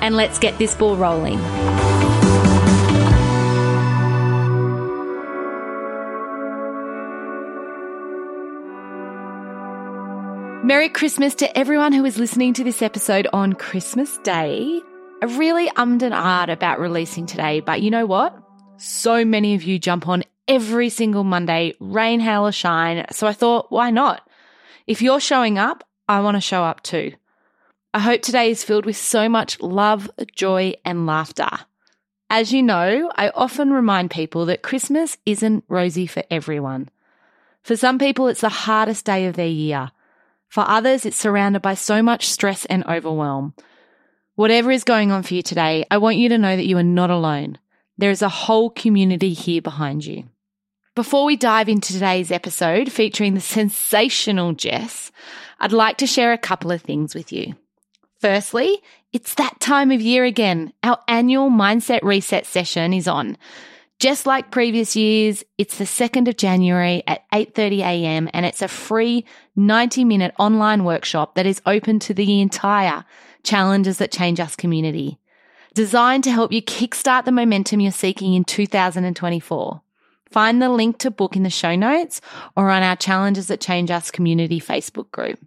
and let's get this ball rolling. Merry Christmas to everyone who is listening to this episode on Christmas Day. I really ummed and ahed about releasing today, but you know what? So many of you jump on every single Monday, rain, hail, or shine. So I thought, why not? If you're showing up, I want to show up too. I hope today is filled with so much love, joy, and laughter. As you know, I often remind people that Christmas isn't rosy for everyone. For some people, it's the hardest day of their year. For others, it's surrounded by so much stress and overwhelm. Whatever is going on for you today, I want you to know that you are not alone. There is a whole community here behind you. Before we dive into today's episode featuring the sensational Jess, I'd like to share a couple of things with you. Firstly, it's that time of year again. Our annual Mindset Reset session is on. Just like previous years, it's the 2nd of January at 8:30 a.m. and it's a free 90-minute online workshop that is open to the entire Challenges That Change Us community. Designed to help you kickstart the momentum you're seeking in 2024. Find the link to book in the show notes or on our Challenges That Change Us community Facebook group.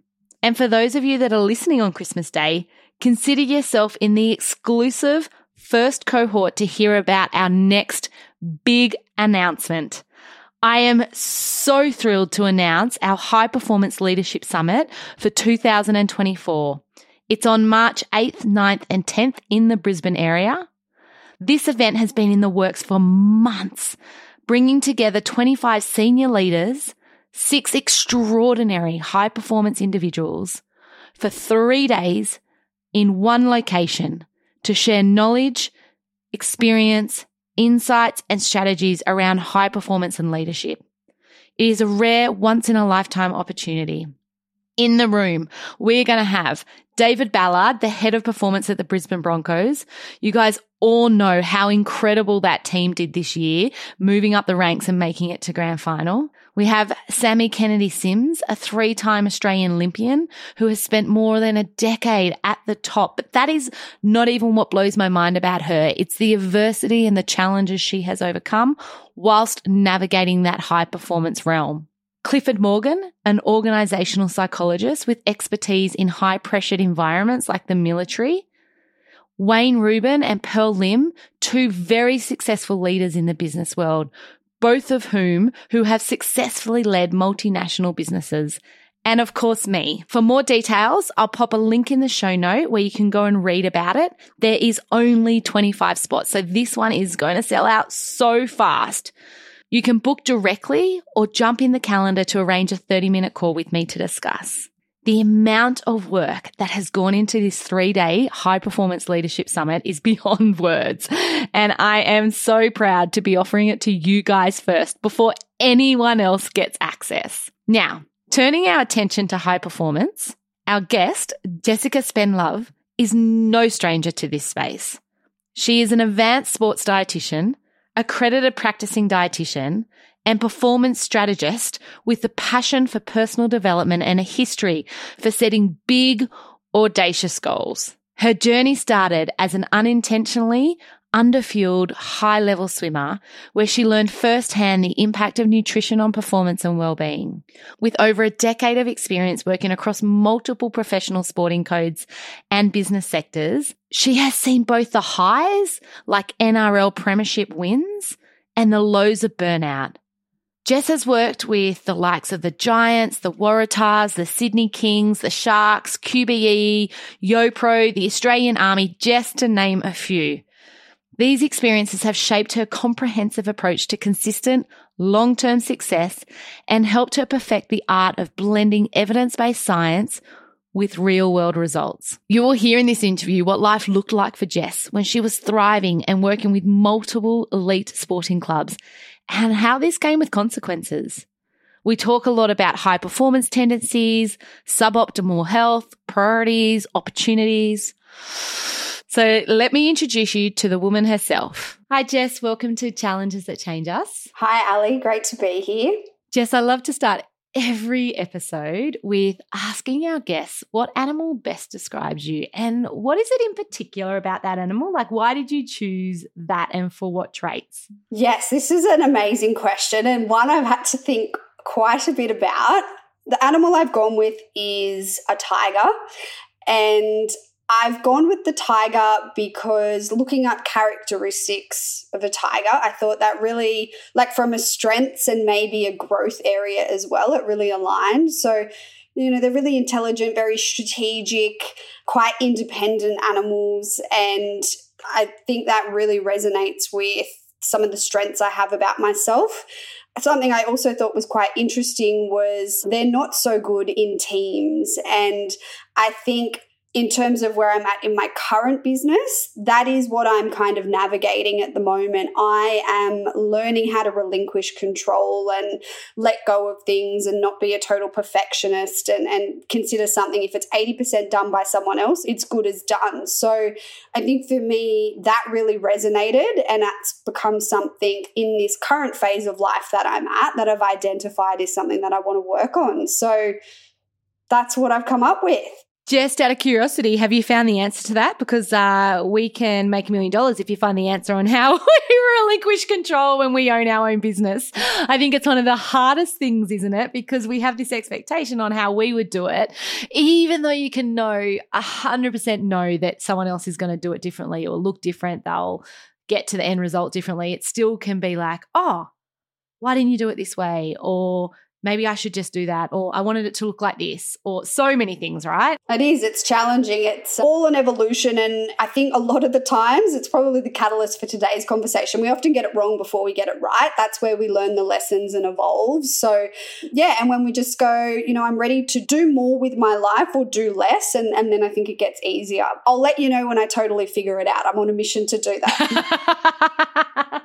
And for those of you that are listening on Christmas Day, consider yourself in the exclusive first cohort to hear about our next big announcement. I am so thrilled to announce our High Performance Leadership Summit for 2024. It's on March 8th, 9th, and 10th in the Brisbane area. This event has been in the works for months, bringing together 25 senior leaders six extraordinary high performance individuals for three days in one location to share knowledge, experience, insights, and strategies around high performance and leadership. It is a rare once in a lifetime opportunity. In the room, we're going to have David Ballard, the head of performance at the Brisbane Broncos. You guys all know how incredible that team did this year, moving up the ranks and making it to grand final. We have Sami Kennedy Sims, a three time Australian Olympian who has spent more than a decade at the top. But that is not even what blows my mind about her. It's the adversity and the challenges she has overcome whilst navigating that high performance realm. Clifford Morgan, an organizational psychologist with expertise in high pressured environments like the military. Wayne Rubin and Pearl Lim, two very successful leaders in the business world both of whom who have successfully led multinational businesses. And of course, me. For more details, I'll pop a link in the show note where you can go and read about it. There is only 25 spots. So this one is going to sell out so fast. You can book directly or jump in the calendar to arrange a 30 minute call with me to discuss the amount of work that has gone into this three day high performance leadership summit is beyond words. And I am so proud to be offering it to you guys first before anyone else gets access. Now, turning our attention to high performance, our guest, Jessica Spendlove, is no stranger to this space. She is an advanced sports dietitian, accredited practicing dietitian, and performance strategist with a passion for personal development and a history for setting big, audacious goals. Her journey started as an unintentionally underfueled high level swimmer where she learned firsthand the impact of nutrition on performance and well-being. With over a decade of experience working across multiple professional sporting codes and business sectors, she has seen both the highs like NRL premiership wins and the lows of burnout Jess has worked with the likes of the Giants, the Waratahs, the Sydney Kings, the Sharks, QBE, YoPro, the Australian Army, just to name a few. These experiences have shaped her comprehensive approach to consistent, long-term success and helped her perfect the art of blending evidence-based science with real world results. You will hear in this interview what life looked like for Jess when she was thriving and working with multiple elite sporting clubs and how this came with consequences. We talk a lot about high performance tendencies, suboptimal health, priorities, opportunities. So let me introduce you to the woman herself. Hi, Jess. Welcome to Challenges That Change Us. Hi, Ali. Great to be here. Jess, I love to start every episode with asking our guests what animal best describes you and what is it in particular about that animal? Like, why did you choose that and for what traits? Yes, this is an amazing question and one I've had to think quite a bit about. The animal I've gone with is a tiger. And I've gone with the tiger because looking up characteristics of a tiger, I thought that really, like from a strengths and maybe a growth area as well, it really aligned. So, you know, they're really intelligent, very strategic, quite independent animals. And I think that really resonates with some of the strengths I have about myself. Something I also thought was quite interesting was they're not so good in teams. And I think in terms of where I'm at in my current business, that is what I'm kind of navigating at the moment. I am learning how to relinquish control and let go of things and not be a total perfectionist and, and consider something if it's 80% done by someone else, it's good as done. So I think for me, that really resonated and that's become something in this current phase of life that I'm at that I've identified is something that I want to work on. So that's what I've come up with. Just out of curiosity, have you found the answer to that? Because uh, we can make a million dollars if you find the answer on how we relinquish control when we own our own business. I think it's one of the hardest things, isn't it? Because we have this expectation on how we would do it, even though you can know, 100% know that someone else is going to do it differently or look different. They'll get to the end result differently. It still can be like, oh, why didn't you do it this way? Or maybe I should just do that, or I wanted it to look like this, or so many things, right? It is. It's challenging. It's all an evolution. And I think a lot of the times it's probably the catalyst for today's conversation. We often get it wrong before we get it right. That's where we learn the lessons and evolve. So, yeah. And when we just go, you know, I'm ready to do more with my life or do less, and, and then I think it gets easier. I'll let you know when I totally figure it out. I'm on a mission to do that.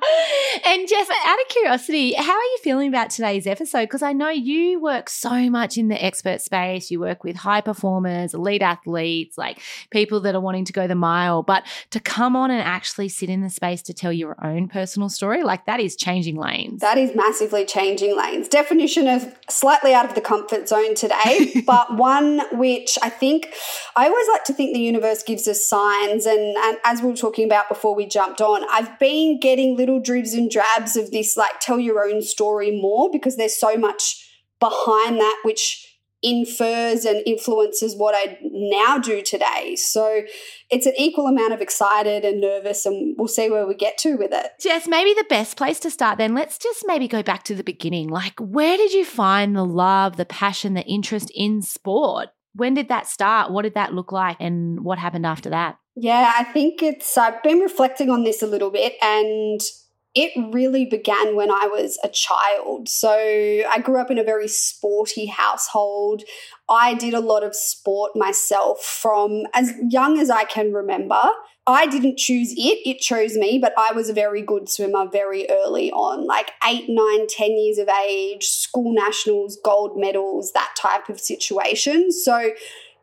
and Jess, out of curiosity, how are you feeling about today's episode? Because I know you work so much in the expert space. You work with high performers, elite athletes, like people that are wanting to go the mile. But to come on and actually sit in the space to tell your own personal story, like that is changing lanes. That is massively changing lanes. Definition of slightly out of the comfort zone today, but one which I think I always like to think the universe gives us signs. And, and as we were talking about before we jumped on, I've been getting little dribs and drabs of this like tell your own story more because there's so much behind that which infers and influences what I now do today. So it's an equal amount of excited and nervous, and we'll see where we get to with it. Jess, maybe the best place to start then, let's just maybe go back to the beginning. Like, where did you find the love, the passion, the interest in sport? When did that start? What did that look like? And what happened after that? Yeah, I think it's, I've been reflecting on this a little bit and it really began when I was a child. So I grew up in a very sporty household. I did a lot of sport myself from as young as I can remember. I didn't choose it, it chose me, but I was a very good swimmer very early on, like eight, nine, ten years of age, school nationals, gold medals, that type of situation. So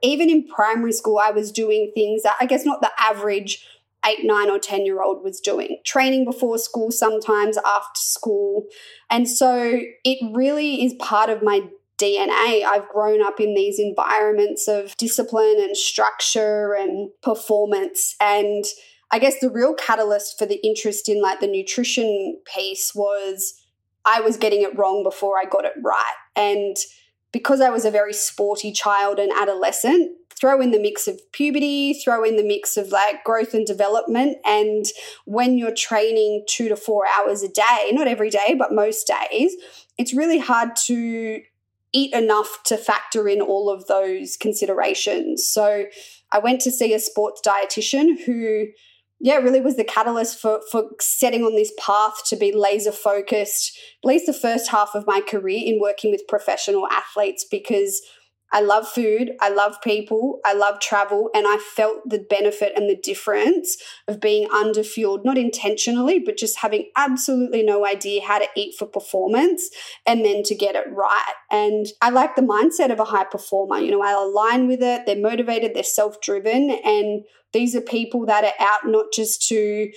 even in primary school, I was doing things that I guess not the average eight, nine, or 10 year old was doing. Training before school, sometimes after school. And so it really is part of my DNA. I've grown up in these environments of discipline and structure and performance. And I guess the real catalyst for the interest in like the nutrition piece was I was getting it wrong before I got it right. And because I was a very sporty child and adolescent, throw in the mix of puberty, throw in the mix of like growth and development. And when you're training two to four hours a day, not every day, but most days, it's really hard to eat enough to factor in all of those considerations. So I went to see a sports dietitian who yeah, really was the catalyst for for setting on this path to be laser focused, at least the first half of my career in working with professional athletes because I love food, I love people, I love travel, and I felt the benefit and the difference of being underfueled, not intentionally, but just having absolutely no idea how to eat for performance and then to get it right. And I like the mindset of a high performer. You know, I align with it, they're motivated, they're self driven, and these are people that are out not just to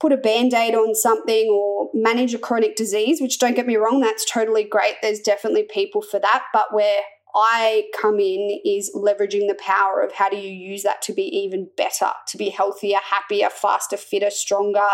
put a band aid on something or manage a chronic disease, which don't get me wrong, that's totally great. There's definitely people for that. But where I come in is leveraging the power of how do you use that to be even better, to be healthier, happier, faster, fitter, stronger,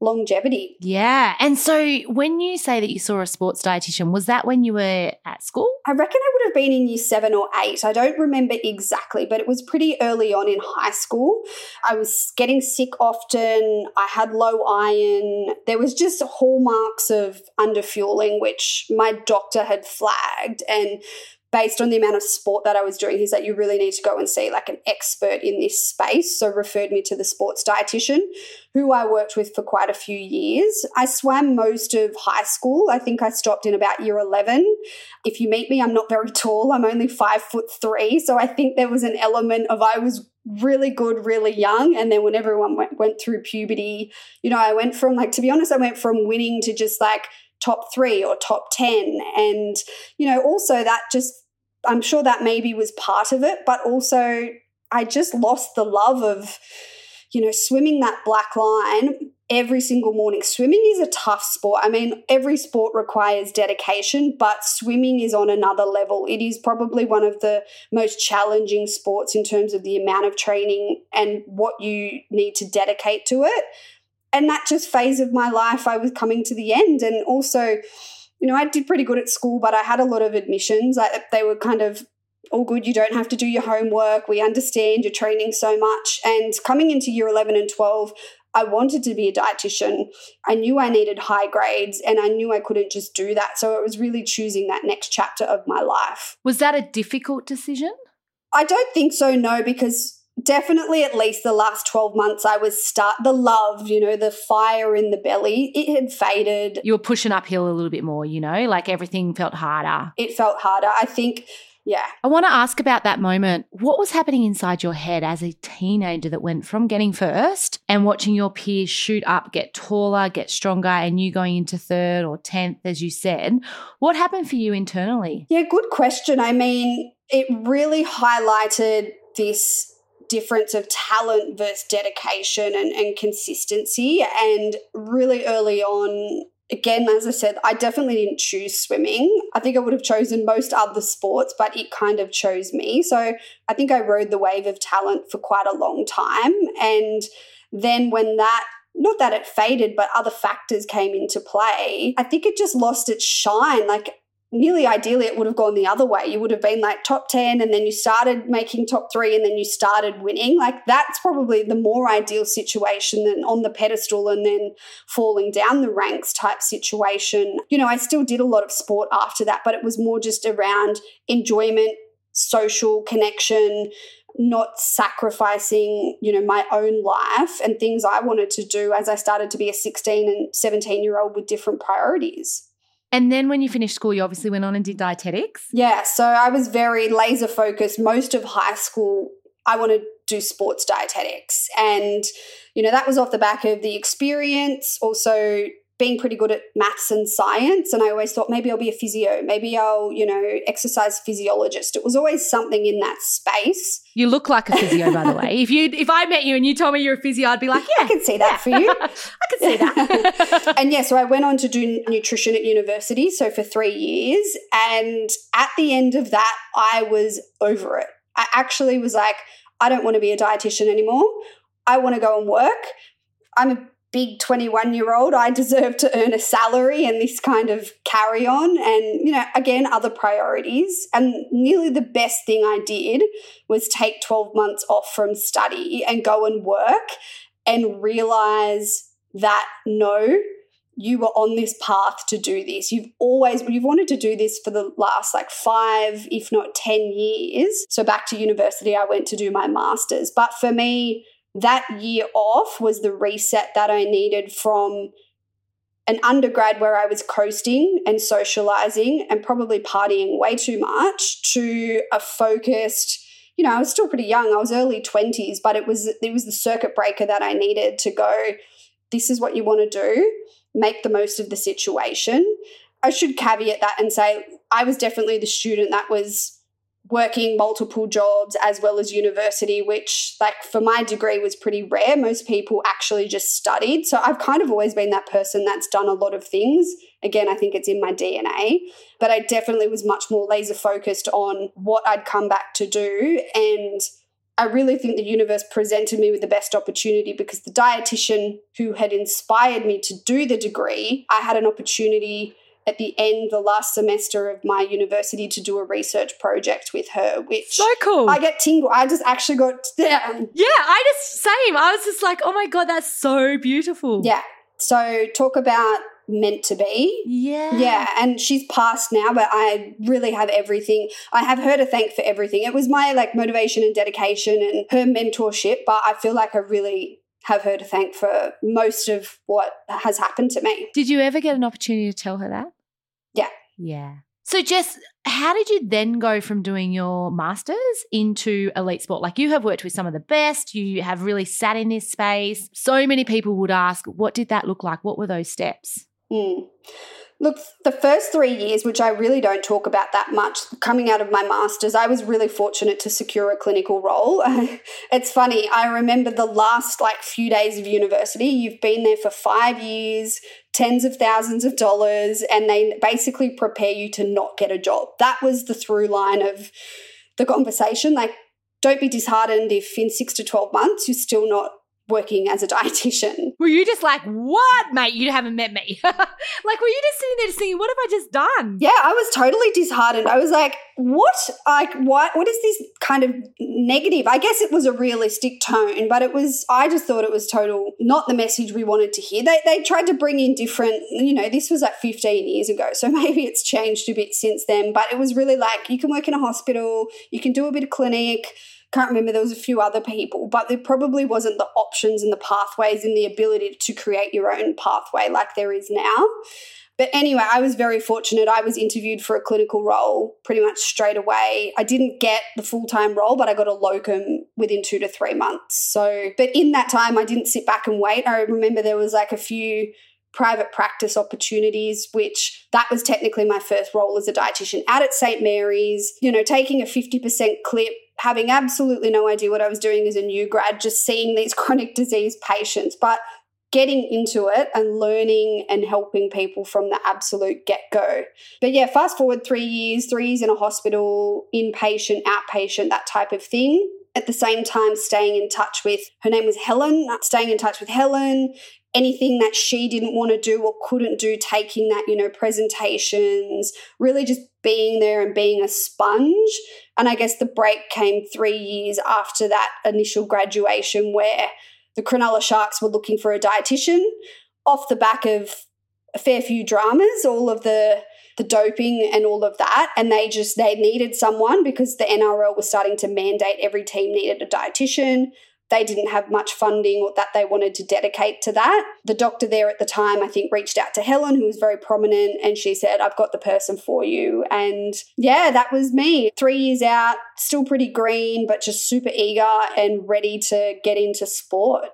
longevity. Yeah. And so when you say that you saw a sports dietitian, was that when you were at school? I reckon I would have been in year seven or eight. I don't remember exactly, but it was pretty early on in high school. I was getting sick often. I had low iron. There was just hallmarks of underfueling, which my doctor had flagged. And based on the amount of sport that I was doing, he's like, you really need to go and see like an expert in this space. So referred me to the sports dietitian, who I worked with for quite a few years. I swam most of high school. I think I stopped in about year 11. If you meet me, I'm not very tall. I'm only five foot three. So I think there was an element of I was really good really young and then when everyone went, went through puberty you know i went from like to be honest i went from winning to just like top three or top 10. And, you know, also that just, I'm sure that maybe was part of it, but also I just lost the love of, you know, swimming that black line every single morning. Swimming is a tough sport. I mean, every sport requires dedication, but swimming is on another level. It is probably one of the most challenging sports in terms of the amount of training and what you need to dedicate to it and that just phase of my life, I was coming to the end. And also, you know, I did pretty good at school, but I had a lot of admissions. I, they were kind of all good. You don't have to do your homework. We understand you're training so much. And coming into year 11 and 12, I wanted to be a dietitian. I knew I needed high grades and I knew I couldn't just do that. So it was really choosing that next chapter of my life. Was that a difficult decision? I don't think so, no, because definitely at least the last 12 months i was start the love you know the fire in the belly it had faded. You were pushing uphill a little bit more you know like everything felt harder. It felt harder. I think yeah. I want to ask about that moment. What was happening inside your head as a teenager that went from getting first and watching your peers shoot up get taller get stronger and you going into third or 10th as you said? What happened for you internally? Yeah good question. I mean it really highlighted this difference of talent versus dedication and, and consistency. And really early on, again, as I said, I definitely didn't choose swimming. I think I would have chosen most other sports, but it kind of chose me. So I think I rode the wave of talent for quite a long time. And then when that not that it faded, but other factors came into play. I think it just lost its shine. Like nearly ideally it would have gone the other way. You would have been like top 10 and then you started making top 3 and then you started winning. Like that's probably the more ideal situation than on the pedestal and then falling down the ranks type situation. You know i still did a lot of sport after that but it was more just around enjoyment social connection not sacrificing you know my own life and things i wanted to do as i started to be a 16 and 17 year old with different priorities and then when you finished school, you obviously went on and did dietetics. Yeah. So I was very laser focused. Most of high school, I wanted to do sports dietetics. And, you know, that was off the back of the experience, also being pretty good at maths and science. And I always thought maybe I'll be a physio, maybe I'll, you know, exercise physiologist. It was always something in that space. You look like a physio, by the way. If you if I met you and you told me you're a physio, I'd be like, yeah, I can see that yeah. for you. I can see that. and yeah, so I went on to do nutrition at university, so for three years. And at the end of that, I was over it. I actually was like, I don't want to be a dietitian anymore. I want to go and work. I'm a big 21 year old, I deserve to earn a salary and this kind of carry on. And, you know, again, other priorities. And nearly the best thing I did was take 12 months off from study and go and work and realize that no, you were on this path to do this. You've always you've wanted to do this for the last like 5 if not 10 years. So back to university I went to do my masters. But for me that year off was the reset that I needed from an undergrad where I was coasting and socializing and probably partying way too much to a focused you know, I was still pretty young. I was early 20s, but it was it was the circuit breaker that I needed to go this is what you want to do, make the most of the situation. I should caveat that and say I was definitely the student that was working multiple jobs as well as university, which, like, for my degree was pretty rare. Most people actually just studied. So I've kind of always been that person that's done a lot of things. Again, I think it's in my DNA, but I definitely was much more laser focused on what I'd come back to do. And I really think the universe presented me with the best opportunity because the dietitian who had inspired me to do the degree, I had an opportunity at the end the last semester of my university to do a research project with her which so cool. I get tingle i just actually got yeah yeah i just same. I was just like oh my god that's so beautiful. Yeah. So talk about meant to be. Yeah. Yeah and she's passed now but i really have everything. I have her to thank for everything. It was my like motivation and dedication and her mentorship but i feel like i really have her to thank for most of what has happened to me. Did you ever get an opportunity to tell her that? Yeah. Yeah. So, Jess, how did you then go from doing your masters into elite sport? Like, you have worked with some of the best, you have really sat in this space. So many people would ask, what did that look like? What were those steps? Mm. Look, the first three years, which I really don't talk about that much, coming out of my master's, I was really fortunate to secure a clinical role. it's funny, I remember the last like few days of university, you've been there for five years, tens of thousands of dollars, and they basically prepare you to not get a job. That was the through line of the conversation. Like, don't be disheartened if in six to 12 months you're still not working as a dietitian. Were you just like, what, mate? You haven't met me. like, were you just sitting there thinking, what have I just done? Yeah, I was totally disheartened. I was like, what? Like, what? What is this kind of negative? I guess it was a realistic tone, but it was, I just thought it was total, not the message we wanted to hear. They, they tried to bring in different, you know, this was like 15 years ago. So maybe it's changed a bit since then, but it was really like, you can work in a hospital, you can do a bit of clinic can't remember, there was a few other people, but there probably wasn't the options and the pathways and the ability to create your own pathway like there is now. But anyway, I was very fortunate. I was interviewed for a clinical role pretty much straight away. I didn't get the full time role, but I got a locum within two to three months. So, but in that time, I didn't sit back and wait. I remember there was like a few private practice opportunities, which that was technically my first role as a dietitian out at St. Mary's, you know, taking a 50% clip having absolutely no idea what I was doing as a new grad, just seeing these chronic disease patients, but getting into it and learning and helping people from the absolute get go. But yeah, fast forward three years, three years in a hospital, inpatient, outpatient, that type of thing. At the same time, staying in touch with her name was Helen, staying in touch with Helen, anything that she didn't want to do or couldn't do, taking that, you know, presentations, really just being there and being a sponge. And I guess the break came three years after that initial graduation where the Cronulla Sharks were looking for a dietitian off the back of a fair few dramas, all of the the doping and all of that and they just they needed someone because the NRL was starting to mandate every team needed a dietitian they didn't have much funding or that they wanted to dedicate to that. The doctor there at the time, I think, reached out to Helen, who was very prominent, and she said, I've got the person for you. And yeah, that was me. Three years out, still pretty green, but just super eager and ready to get into sport.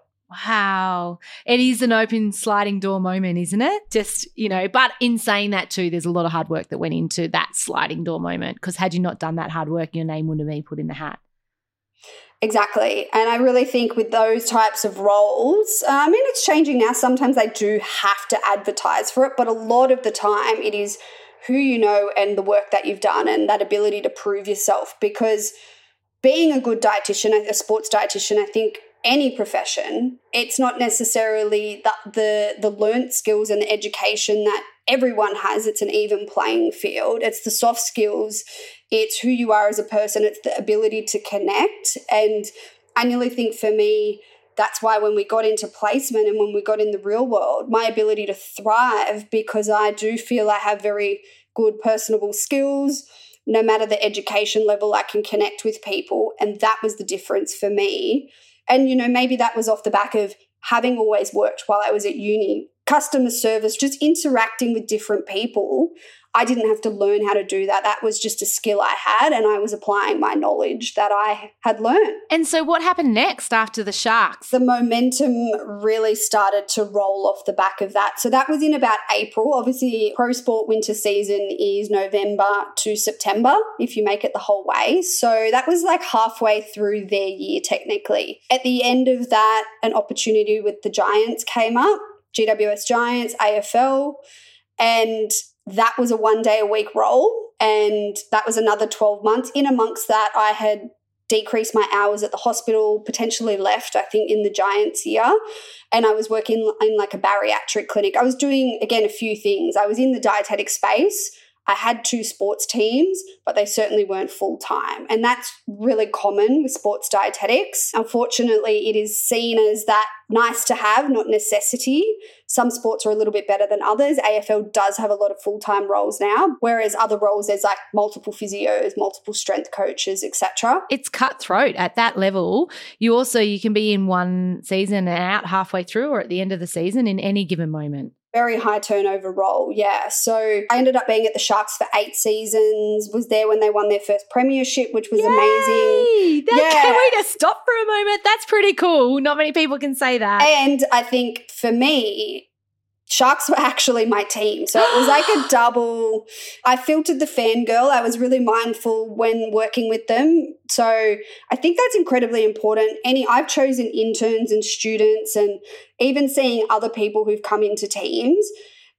Wow. It is an open sliding door moment, isn't it? Just, you know, but in saying that too, there's a lot of hard work that went into that sliding door moment because had you not done that hard work, your name wouldn't have been put in the hat. Exactly. And I really think with those types of roles, um, I mean, it's changing now. Sometimes they do have to advertise for it, but a lot of the time it is who you know and the work that you've done and that ability to prove yourself. Because being a good dietitian, a sports dietitian, I think any profession, it's not necessarily the, the, the learnt skills and the education that everyone has. It's an even playing field. It's the soft skills it's who you are as a person, it's the ability to connect. And I nearly think for me, that's why when we got into placement and when we got in the real world, my ability to thrive because I do feel I have very good personable skills. No matter the education level, I can connect with people. And that was the difference for me. And, you know, maybe that was off the back of having always worked while I was at uni customer service, just interacting with different people. I didn't have to learn how to do that. That was just a skill I had, and I was applying my knowledge that I had learned. And so, what happened next after the Sharks? The momentum really started to roll off the back of that. So, that was in about April. Obviously, pro sport winter season is November to September if you make it the whole way. So, that was like halfway through their year, technically. At the end of that, an opportunity with the Giants came up GWS Giants, AFL. And that was a one day a week role. And that was another 12 months. In amongst that, I had decreased my hours at the hospital, potentially left, I think, in the Giants year. And I was working in like a bariatric clinic. I was doing, again, a few things. I was in the dietetic space I had two sports teams, but they certainly weren't full time. And that's really common with sports dietetics. Unfortunately, it is seen as that nice to have, not necessity. Some sports are a little bit better than others. AFL does have a lot of full time roles now, whereas other roles, there's like multiple physios, multiple strength coaches, etc. It's cutthroat at that level. You also you can be in one season and out halfway through or at the end of the season in any given moment very high turnover role. Yeah. So I ended up being at the Sharks for eight seasons, was there when they won their first premiership, which was Yay! amazing. That, yeah. Can we just stop for a moment? That's pretty cool. Not many people can say that. And I think for me, Sharks were actually my team. So it was like a double. I filtered the fangirl. I was really mindful when working with them. So I think that's incredibly important. Any I've chosen interns and students and even seeing other people who've come into teams.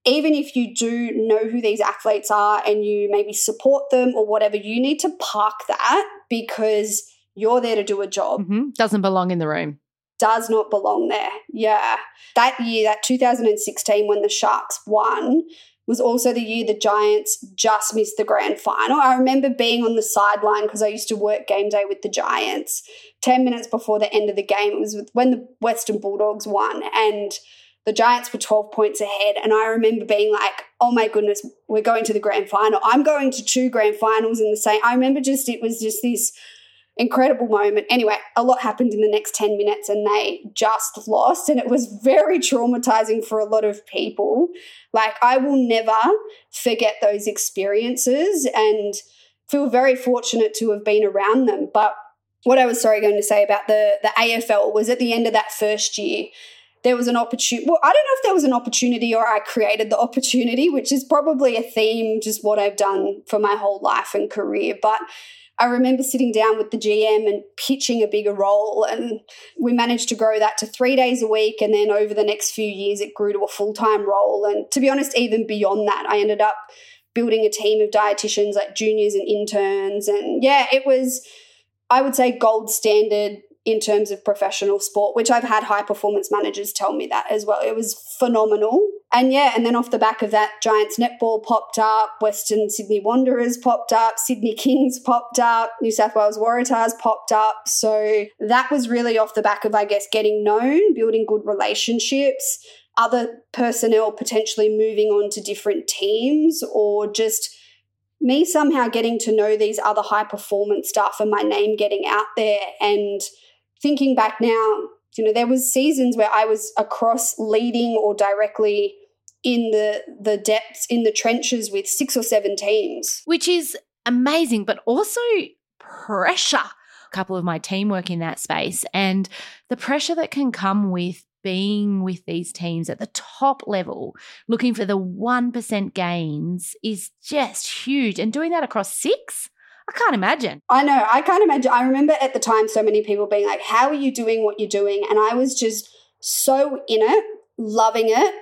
Even if you do know who these athletes are and you maybe support them or whatever, you need to park that because you're there to do a job. Mm-hmm. Doesn't belong in the room does not belong there. Yeah. That year, that 2016, when the Sharks won, was also the year the Giants just missed the grand final. I remember being on the sideline because I used to work game day with the Giants. 10 minutes before the end of the game, it was when the Western Bulldogs won and the Giants were 12 points ahead. And I remember being like, oh my goodness, we're going to the grand final. I'm going to two grand finals in the same. I remember just, it was just this incredible moment. Anyway, a lot happened in the next 10 minutes and they just lost. And it was very traumatizing for a lot of people. Like, I will never forget those experiences and feel very fortunate to have been around them. But what I was sorry going to say about the, the AFL was at the end of that first year, there was an opportunity. Well, I don't know if there was an opportunity or I created the opportunity, which is probably a theme, just what I've done for my whole life and career. But I remember sitting down with the GM and pitching a bigger role, and we managed to grow that to three days a week. And then over the next few years, it grew to a full time role. And to be honest, even beyond that, I ended up building a team of dietitians, like juniors and interns. And yeah, it was, I would say, gold standard in terms of professional sport, which I've had high performance managers tell me that as well. It was phenomenal. And yeah, and then off the back of that, Giants netball popped up, Western Sydney Wanderers popped up, Sydney Kings popped up, New South Wales Waratahs popped up. So that was really off the back of, I guess, getting known, building good relationships, other personnel potentially moving on to different teams, or just me somehow getting to know these other high performance staff and my name getting out there and thinking back now, you know, there was seasons where I was across leading or directly in the the depths in the trenches with six or seven teams, which is amazing, but also pressure. A couple of my team work in that space, and the pressure that can come with being with these teams at the top level, looking for the 1% gains is just huge. And doing that across six, I can't imagine. I know. I can't imagine. I remember at the time so many people being like, How are you doing what you're doing? And I was just so in it, loving it,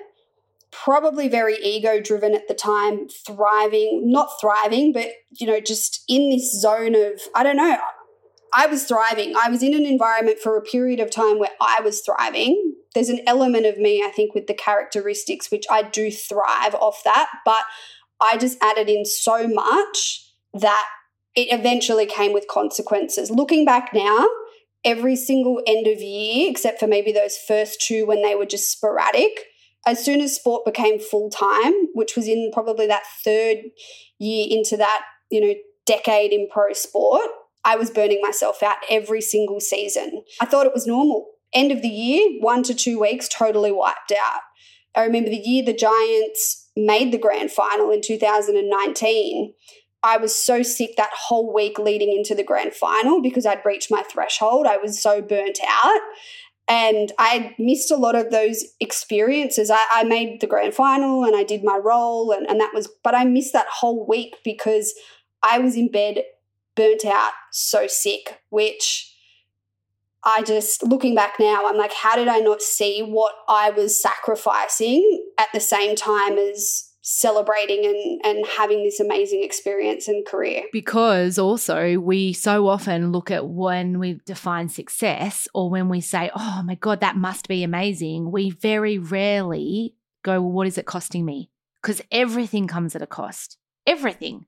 probably very ego driven at the time, thriving, not thriving, but, you know, just in this zone of, I don't know. I was thriving. I was in an environment for a period of time where I was thriving. There's an element of me, I think, with the characteristics, which I do thrive off that. But I just added in so much that it eventually came with consequences. Looking back now, every single end of year, except for maybe those first two when they were just sporadic, as soon as sport became full time, which was in probably that third year into that, you know, decade in pro sport, I was burning myself out every single season. I thought it was normal. End of the year, one to two weeks, totally wiped out. I remember the year the Giants made the grand final in 2019. I was so sick that whole week leading into the grand final because I'd reached my threshold. I was so burnt out. And I missed a lot of those experiences. I, I made the grand final and I did my role, and, and that was, but I missed that whole week because I was in bed, burnt out, so sick, which I just, looking back now, I'm like, how did I not see what I was sacrificing at the same time as celebrating and, and having this amazing experience and career. Because also, we so often look at when we define success or when we say, oh my God, that must be amazing. We very rarely go, well, what is it costing me? Because everything comes at a cost. Everything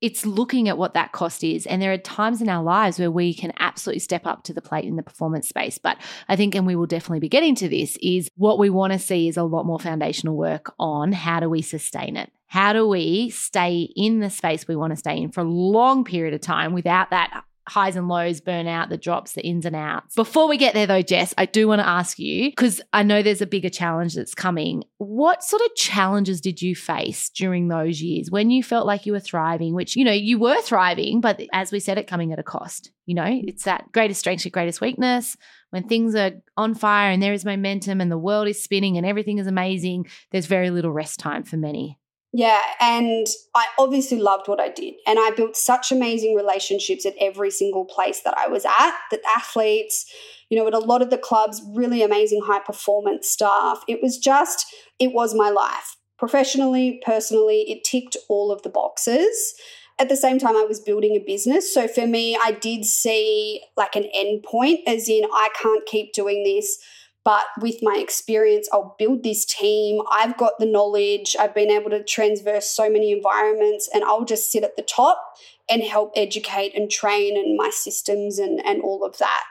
it's looking at what that cost is. And there are times in our lives where we can absolutely step up to the plate in the performance space. But I think, and we will definitely be getting to this, is what we want to see is a lot more foundational work on how do we sustain it? How do we stay in the space we want to stay in for a long period of time without that highs and lows, burnout, the drops, the ins and outs. Before we get there though, Jess, I do want to ask you because I know there's a bigger challenge that's coming. What sort of challenges did you face during those years when you felt like you were thriving, which, you know, you were thriving, but as we said, it coming at a cost. You know, it's that greatest strength to greatest weakness. When things are on fire and there is momentum and the world is spinning and everything is amazing, there's very little rest time for many. Yeah, and I obviously loved what I did. And I built such amazing relationships at every single place that I was at, the athletes, you know, at a lot of the clubs, really amazing high performance staff. It was just, it was my life. Professionally, personally, it ticked all of the boxes. At the same time, I was building a business. So for me, I did see like an end point, as in, I can't keep doing this but with my experience, I'll build this team. I've got the knowledge. I've been able to transverse so many environments, and I'll just sit at the top and help educate and train and my systems and, and all of that.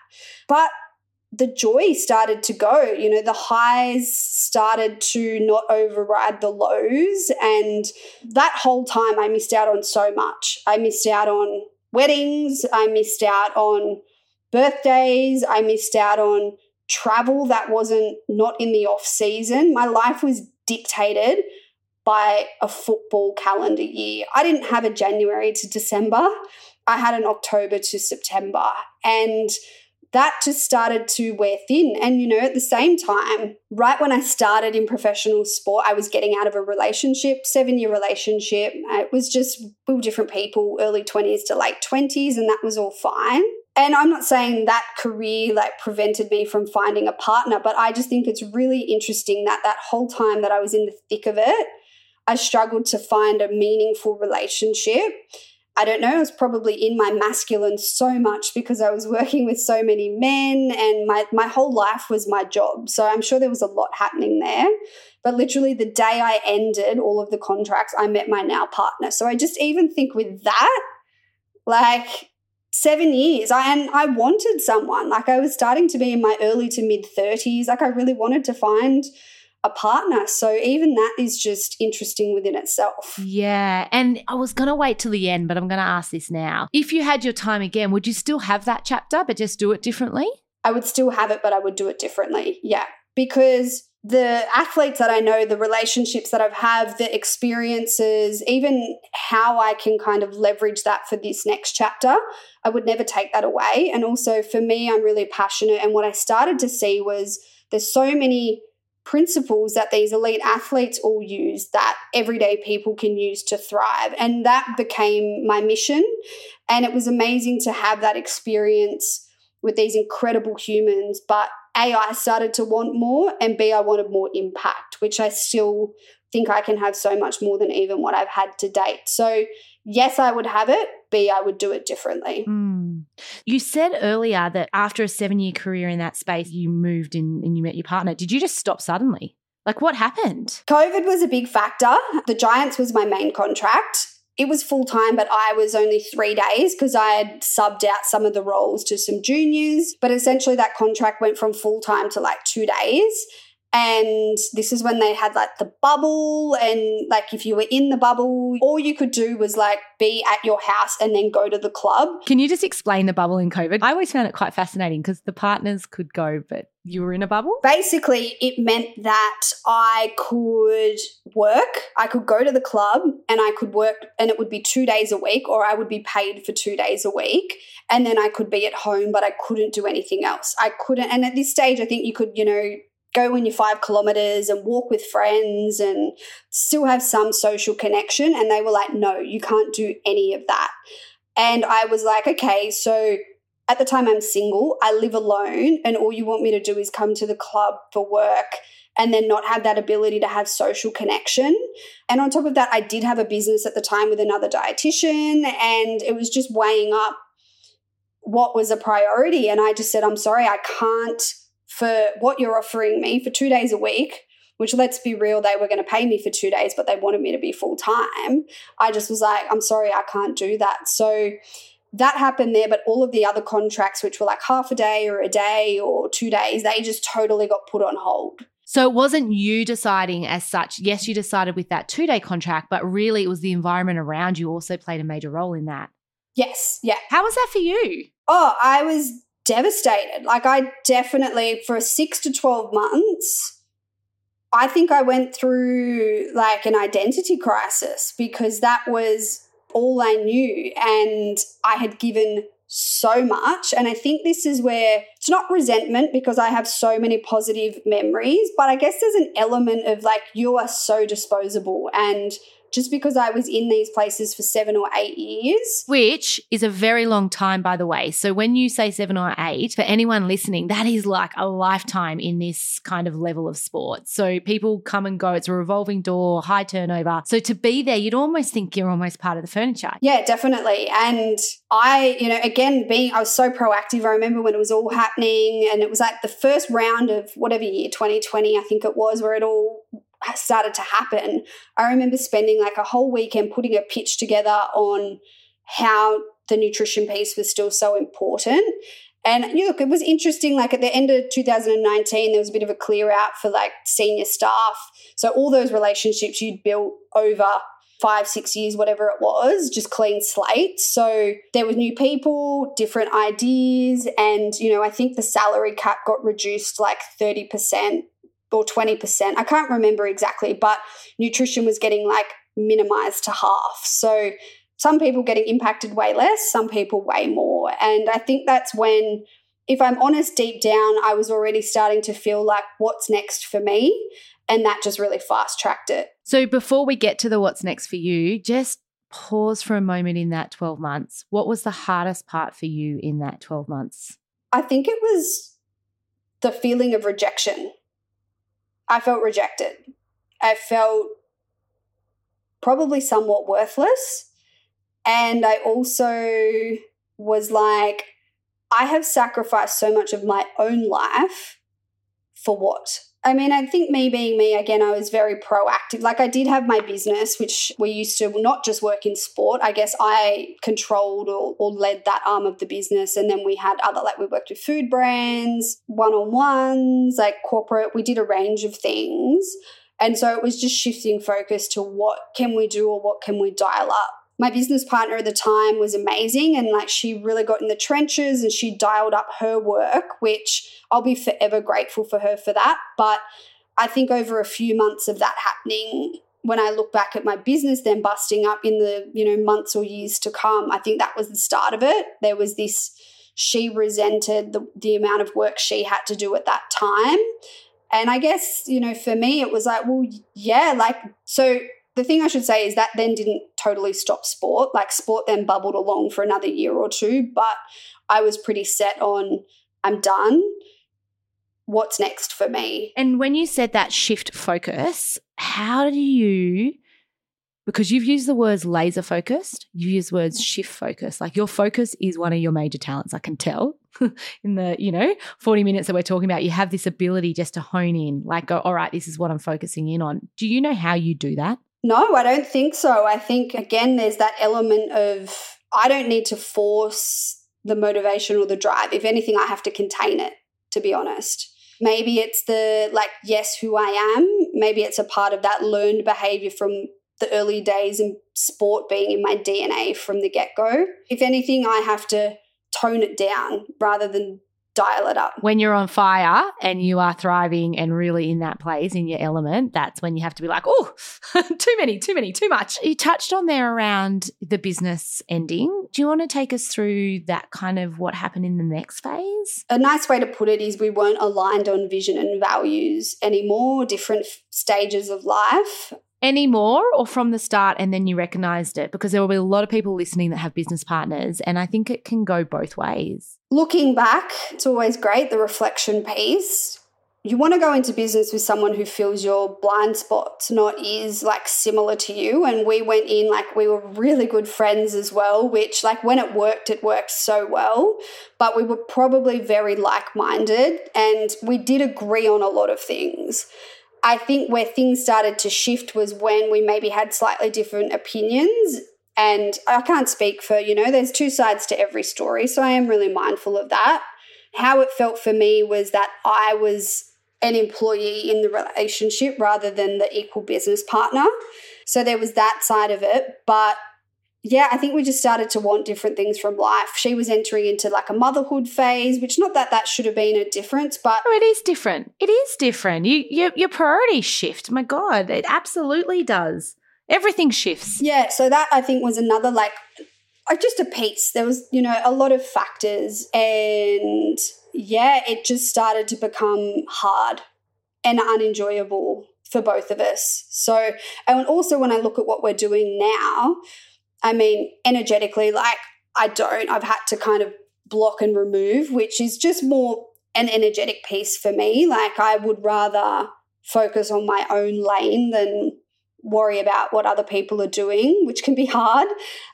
But the joy started to go. You know, the highs started to not override the lows. And that whole time, I missed out on so much. I missed out on weddings. I missed out on birthdays. I missed out on travel that wasn't not in the off season. My life was dictated by a football calendar year. I didn't have a January to December. I had an October to September. And that just started to wear thin. And, you know, at the same time, right when I started in professional sport, I was getting out of a relationship, seven year relationship. It was just, we were different people, early 20s to late 20s, and that was all fine and I'm not saying that career like prevented me from finding a partner, but I just think it's really interesting that that whole time that I was in the thick of it, I struggled to find a meaningful relationship. I don't know, I was probably in my masculine so much because I was working with so many men and my, my whole life was my job. So I'm sure there was a lot happening there. But literally, the day I ended all of the contracts, I met my now partner. So I just even think with that, like, seven years. I, and I wanted someone. Like I was starting to be in my early to mid 30s. Like I really wanted to find a partner. So even that is just interesting within itself. Yeah. And I was going to wait till the end, but I'm going to ask this now. If you had your time again, would you still have that chapter, but just do it differently? I would still have it, but I would do it differently. Yeah. Because the athletes that I know, the relationships that I've had, the experiences, even how I can kind of leverage that for this next chapter, I would never take that away. And also for me, I'm really passionate. And what I started to see was there's so many principles that these elite athletes all use that everyday people can use to thrive. And that became my mission. And it was amazing to have that experience with these incredible humans, but a, I started to want more, and B, I wanted more impact, which I still think I can have so much more than even what I've had to date. So, yes, I would have it. B, I would do it differently. Mm. You said earlier that after a seven year career in that space, you moved in and you met your partner. Did you just stop suddenly? Like, what happened? COVID was a big factor. The Giants was my main contract it was full time, but I was only three days because I had subbed out some of the roles to some juniors. But essentially, that contract went from full time to like two days. And this is when they had like the bubble, and like if you were in the bubble, all you could do was like be at your house and then go to the club. Can you just explain the bubble in COVID? I always found it quite fascinating because the partners could go, but you were in a bubble? Basically, it meant that I could work, I could go to the club and I could work, and it would be two days a week, or I would be paid for two days a week. And then I could be at home, but I couldn't do anything else. I couldn't. And at this stage, I think you could, you know, go in your five kilometers and walk with friends and still have some social connection. And they were like, no, you can't do any of that. And I was like, okay, so at the time I'm single, I live alone, and all you want me to do is come to the club for work and then not have that ability to have social connection. And on top of that, I did have a business at the time with another dietitian, and it was just weighing up what was a priority. And I just said, I'm sorry, I can't for what you're offering me for two days a week, which let's be real, they were going to pay me for two days, but they wanted me to be full time. I just was like, I'm sorry, I can't do that. So that happened there, but all of the other contracts, which were like half a day or a day or two days, they just totally got put on hold. So it wasn't you deciding as such. Yes, you decided with that two day contract, but really it was the environment around you also played a major role in that. Yes. Yeah. How was that for you? Oh, I was devastated. Like, I definitely, for six to 12 months, I think I went through like an identity crisis because that was all I knew. And I had given so much. And I think this is where it's not resentment because I have so many positive memories, but I guess there's an element of like, you are so disposable and just because I was in these places for seven or eight years. Which is a very long time, by the way. So when you say seven or eight, for anyone listening, that is like a lifetime in this kind of level of sport. So people come and go. It's a revolving door, high turnover. So to be there, you'd almost think you're almost part of the furniture. Yeah, definitely. And I, you know, again, being, I was so proactive. I remember when it was all happening and it was like the first round of whatever year, 2020, I think it was, where it all started to happen, I remember spending like a whole weekend putting a pitch together on how the nutrition piece was still so important. And you look, it was interesting. Like at the end of 2019, there was a bit of a clear out for like senior staff. So all those relationships you'd built over five, six years, whatever it was, just clean slate. So there were new people, different ideas. And, you know, I think the salary cap got reduced like 30% or 20%. I can't remember exactly, but nutrition was getting like minimized to half. So some people getting impacted way less, some people way more. And I think that's when, if I'm honest, deep down, I was already starting to feel like, what's next for me? And that just really fast tracked it. So before we get to the what's next for you, just pause for a moment in that 12 months. What was the hardest part for you in that 12 months? I think it was the feeling of rejection I felt rejected. I felt probably somewhat worthless. And I also was like, I have sacrificed so much of my own life for what? I mean, I think me being me, again, I was very proactive. Like, I did have my business, which we used to not just work in sport. I guess I controlled or, or led that arm of the business. And then we had other, like, we worked with food brands, one on ones, like corporate. We did a range of things. And so it was just shifting focus to what can we do or what can we dial up my business partner at the time was amazing and like she really got in the trenches and she dialed up her work which i'll be forever grateful for her for that. But i think over a few months of that happening when i look back at my business then busting up in the you know months or years to come i think that was the start of it. There was this she resented the, the amount of work she had to do at that time. And i guess you know for me it was like well yeah like so the thing I should say is that then didn't totally stop sport. Like sport then bubbled along for another year or two, but I was pretty set on I'm done. What's next for me? And when you said that shift focus, how do you because you've used the words laser focused, you use words shift focus. Like your focus is one of your major talents, I can tell. in the, you know, 40 minutes that we're talking about, you have this ability just to hone in, like go, all right, this is what I'm focusing in on. Do you know how you do that? No, I don't think so. I think, again, there's that element of I don't need to force the motivation or the drive. If anything, I have to contain it, to be honest. Maybe it's the like, yes, who I am. Maybe it's a part of that learned behavior from the early days and sport being in my DNA from the get go. If anything, I have to tone it down rather than dial it up. When you're on fire and you are thriving and really in that place in your element, that's when you have to be like, oh, too many, too many, too much. You touched on there around the business ending. Do you want to take us through that kind of what happened in the next phase? A nice way to put it is we weren't aligned on vision and values anymore, different stages of life anymore or from the start and then you recognized it? Because there will be a lot of people listening that have business partners, and I think it can go both ways. Looking back, it's always great, the reflection piece. You want to go into business with someone who feels your blind spots, not is like similar to you. And we went in like we were really good friends as well, which, like, when it worked, it worked so well. But we were probably very like minded and we did agree on a lot of things. I think where things started to shift was when we maybe had slightly different opinions. And I can't speak for, you know, there's two sides to every story. So I am really mindful of that. How it felt for me was that I was an employee in the relationship rather than the equal business partner. So there was that side of it. But yeah, I think we just started to want different things from life. She was entering into like a motherhood phase, which not that that should have been a difference, but oh, it is different. It is different. You, your your priorities shift. My God, it absolutely does. Everything shifts. Yeah, so that I think was another like uh, just a piece. There was you know a lot of factors, and yeah, it just started to become hard and unenjoyable for both of us. So, and also when I look at what we're doing now I mean, energetically, like I don't. I've had to kind of block and remove, which is just more an energetic piece for me. Like I would rather focus on my own lane than worry about what other people are doing, which can be hard.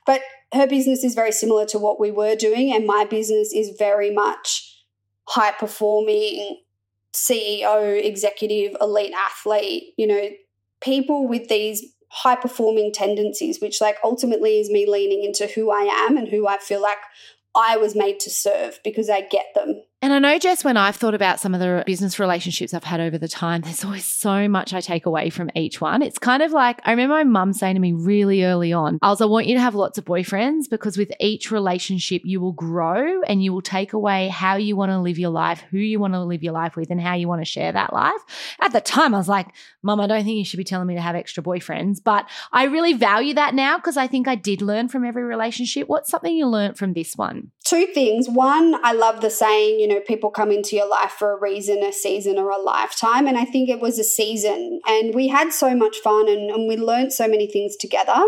But her business is very similar to what we were doing, and my business is very much high performing CEO, executive, elite athlete, you know, people with these high performing tendencies, which like ultimately is me leaning into who I am and who I feel like I was made to serve because I get them. And I know, Jess, when I've thought about some of the business relationships I've had over the time, there's always so much I take away from each one. It's kind of like I remember my mum saying to me really early on, I was, I want you to have lots of boyfriends because with each relationship, you will grow and you will take away how you want to live your life, who you want to live your life with, and how you want to share that life. At the time, I was like, Mum, I don't think you should be telling me to have extra boyfriends. But I really value that now because I think I did learn from every relationship. What's something you learned from this one? Two things. One, I love the saying, you know, people come into your life for a reason, a season, or a lifetime. And I think it was a season. And we had so much fun and, and we learned so many things together.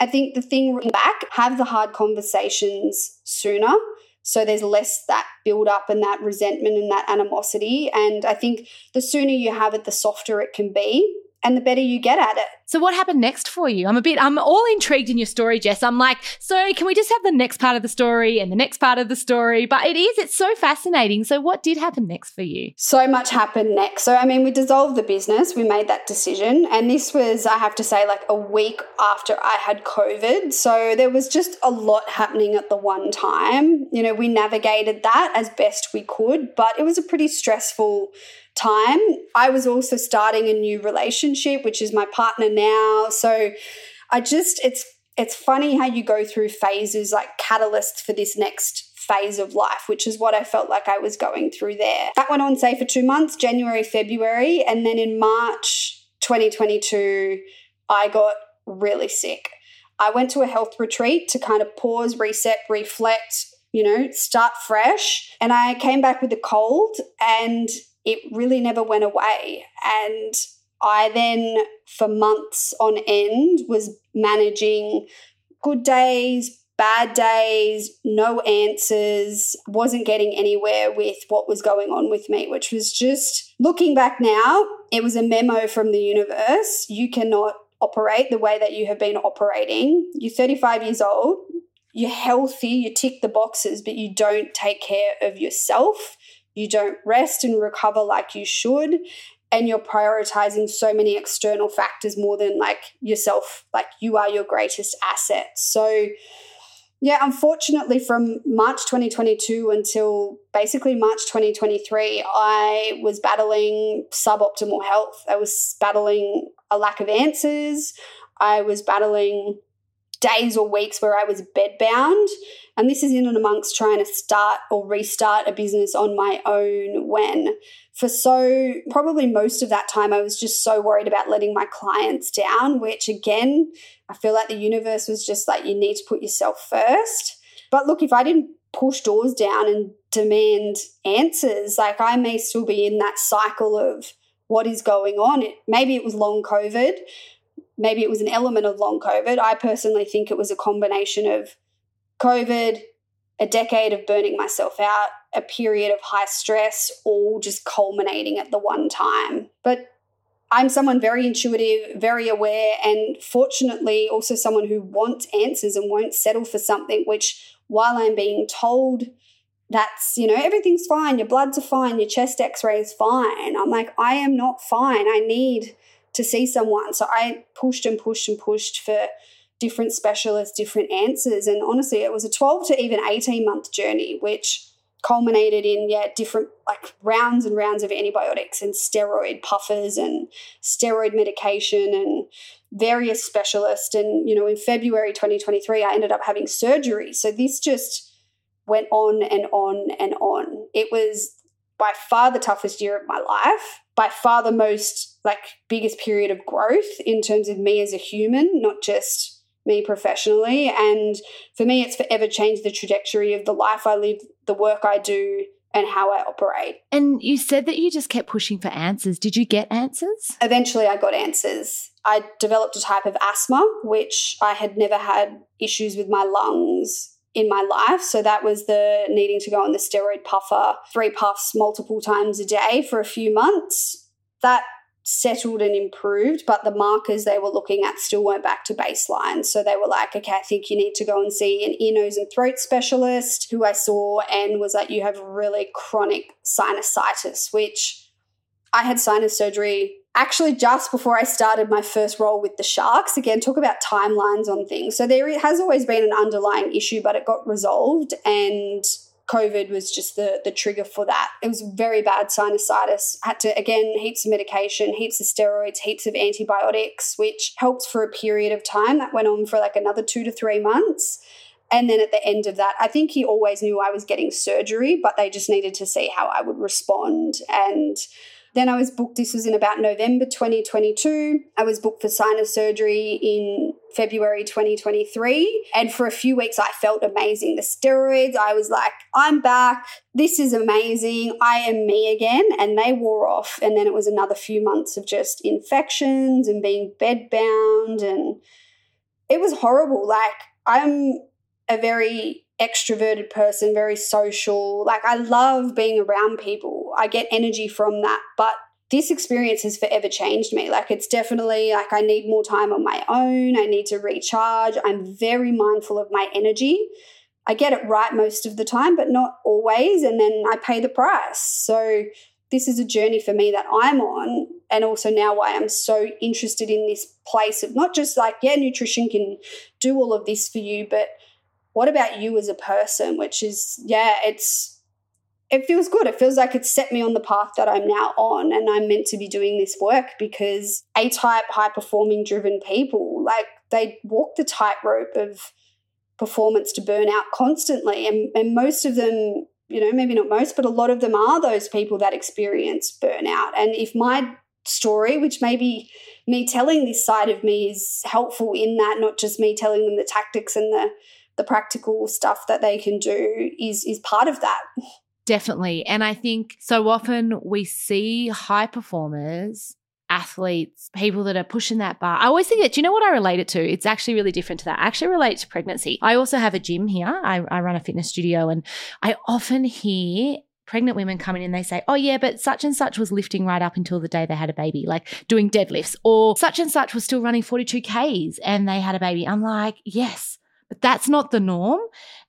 I think the thing back, have the hard conversations sooner. So there's less that build up and that resentment and that animosity. And I think the sooner you have it, the softer it can be and the better you get at it. So what happened next for you? I'm a bit I'm all intrigued in your story, Jess. I'm like, so can we just have the next part of the story and the next part of the story? But it is, it's so fascinating. So what did happen next for you? So much happened next. So I mean, we dissolved the business, we made that decision, and this was I have to say like a week after I had COVID. So there was just a lot happening at the one time. You know, we navigated that as best we could, but it was a pretty stressful time. I was also starting a new relationship, which is my partner now. So I just, it's, it's funny how you go through phases like catalysts for this next phase of life, which is what I felt like I was going through there. That went on, say, for two months January, February. And then in March 2022, I got really sick. I went to a health retreat to kind of pause, reset, reflect, you know, start fresh. And I came back with a cold and it really never went away. And I then, for months on end, was managing good days, bad days, no answers, wasn't getting anywhere with what was going on with me, which was just looking back now, it was a memo from the universe. You cannot operate the way that you have been operating. You're 35 years old, you're healthy, you tick the boxes, but you don't take care of yourself you don't rest and recover like you should and you're prioritizing so many external factors more than like yourself like you are your greatest asset so Yeah, unfortunately, from March 2022 until basically March 2023, I was battling suboptimal health. I was battling a lack of answers. I was battling days or weeks where I was bedbound. And this is in and amongst trying to start or restart a business on my own when for so probably most of that time I was just so worried about letting my clients down, which again, I feel like the universe was just like, you need to put yourself first. But look, if I didn't push doors down and demand answers, like I may still be in that cycle of what is going on. It, maybe it was long COVID. Maybe it was an element of long COVID. I personally think it was a combination of COVID, a decade of burning myself out, a period of high stress, all just culminating at the one time. But I'm someone very intuitive, very aware, and fortunately also someone who wants answers and won't settle for something which, while I'm being told that's, you know, everything's fine, your bloods are fine, your chest x ray is fine, I'm like, I am not fine. I need to see someone. So I pushed and pushed and pushed for different specialists, different answers. And honestly, it was a 12 to even 18 month journey, which culminated in yeah different like rounds and rounds of antibiotics and steroid puffers and steroid medication and various specialists and you know in February 2023 I ended up having surgery so this just went on and on and on it was by far the toughest year of my life by far the most like biggest period of growth in terms of me as a human not just me professionally. And for me, it's forever changed the trajectory of the life I live, the work I do, and how I operate. And you said that you just kept pushing for answers. Did you get answers? Eventually, I got answers. I developed a type of asthma, which I had never had issues with my lungs in my life. So that was the needing to go on the steroid puffer, three puffs multiple times a day for a few months. That settled and improved, but the markers they were looking at still weren't back to baseline. So they were like, okay, I think you need to go and see an ear, nose, and throat specialist who I saw and was like, you have really chronic sinusitis, which I had sinus surgery actually just before I started my first role with the Sharks. Again, talk about timelines on things. So there has always been an underlying issue, but it got resolved and COVID was just the the trigger for that. It was very bad sinusitis. Had to again heaps of medication, heaps of steroids, heaps of antibiotics, which helped for a period of time. That went on for like another two to three months. And then at the end of that, I think he always knew I was getting surgery, but they just needed to see how I would respond. And then I was booked, this was in about November 2022. I was booked for sinus surgery in February 2023. And for a few weeks, I felt amazing. The steroids, I was like, I'm back. This is amazing. I am me again. And they wore off. And then it was another few months of just infections and being bedbound. And it was horrible. Like, I'm a very extroverted person, very social. Like, I love being around people. I get energy from that. But this experience has forever changed me. Like, it's definitely like I need more time on my own. I need to recharge. I'm very mindful of my energy. I get it right most of the time, but not always. And then I pay the price. So, this is a journey for me that I'm on. And also now why I'm so interested in this place of not just like, yeah, nutrition can do all of this for you, but what about you as a person? Which is, yeah, it's, it feels good. It feels like it's set me on the path that I'm now on, and I'm meant to be doing this work because A type, high performing, driven people, like they walk the tightrope of performance to burnout constantly. And, and most of them, you know, maybe not most, but a lot of them are those people that experience burnout. And if my story, which maybe me telling this side of me is helpful in that, not just me telling them the tactics and the the practical stuff that they can do is is part of that. Definitely. And I think so often we see high performers, athletes, people that are pushing that bar. I always think that, do you know what I relate it to? It's actually really different to that. I actually relate to pregnancy. I also have a gym here. I, I run a fitness studio and I often hear pregnant women coming in, and they say, Oh, yeah, but such and such was lifting right up until the day they had a baby, like doing deadlifts, or such and such was still running 42Ks and they had a baby. I'm like, Yes, But that's not the norm.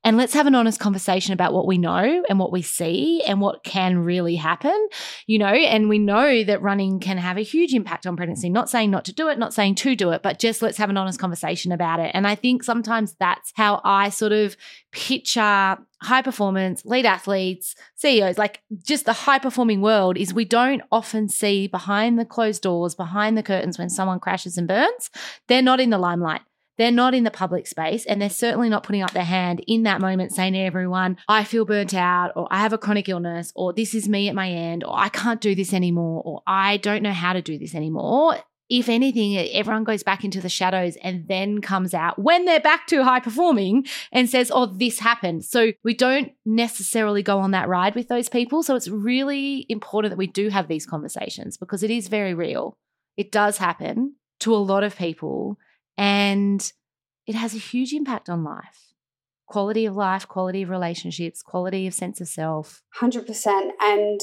And let's have an honest conversation about what we know and what we see and what can really happen, you know. And we know that running can have a huge impact on pregnancy. Not saying not to do it, not saying to do it, but just let's have an honest conversation about it. And I think sometimes that's how I sort of picture high performance, lead athletes, CEOs, like just the high performing world is we don't often see behind the closed doors, behind the curtains when someone crashes and burns. They're not in the limelight. They're not in the public space and they're certainly not putting up their hand in that moment saying to everyone, I feel burnt out or I have a chronic illness or this is me at my end or I can't do this anymore or I don't know how to do this anymore if anything, everyone goes back into the shadows and then comes out when they're back to high performing and says, Oh, this happened. So we don't necessarily go on that ride with those people. So it's really important that we do have these conversations because it is very real. It does happen to a lot of people and it has a huge impact on life quality of life, quality of relationships, quality of sense of self. 100%. And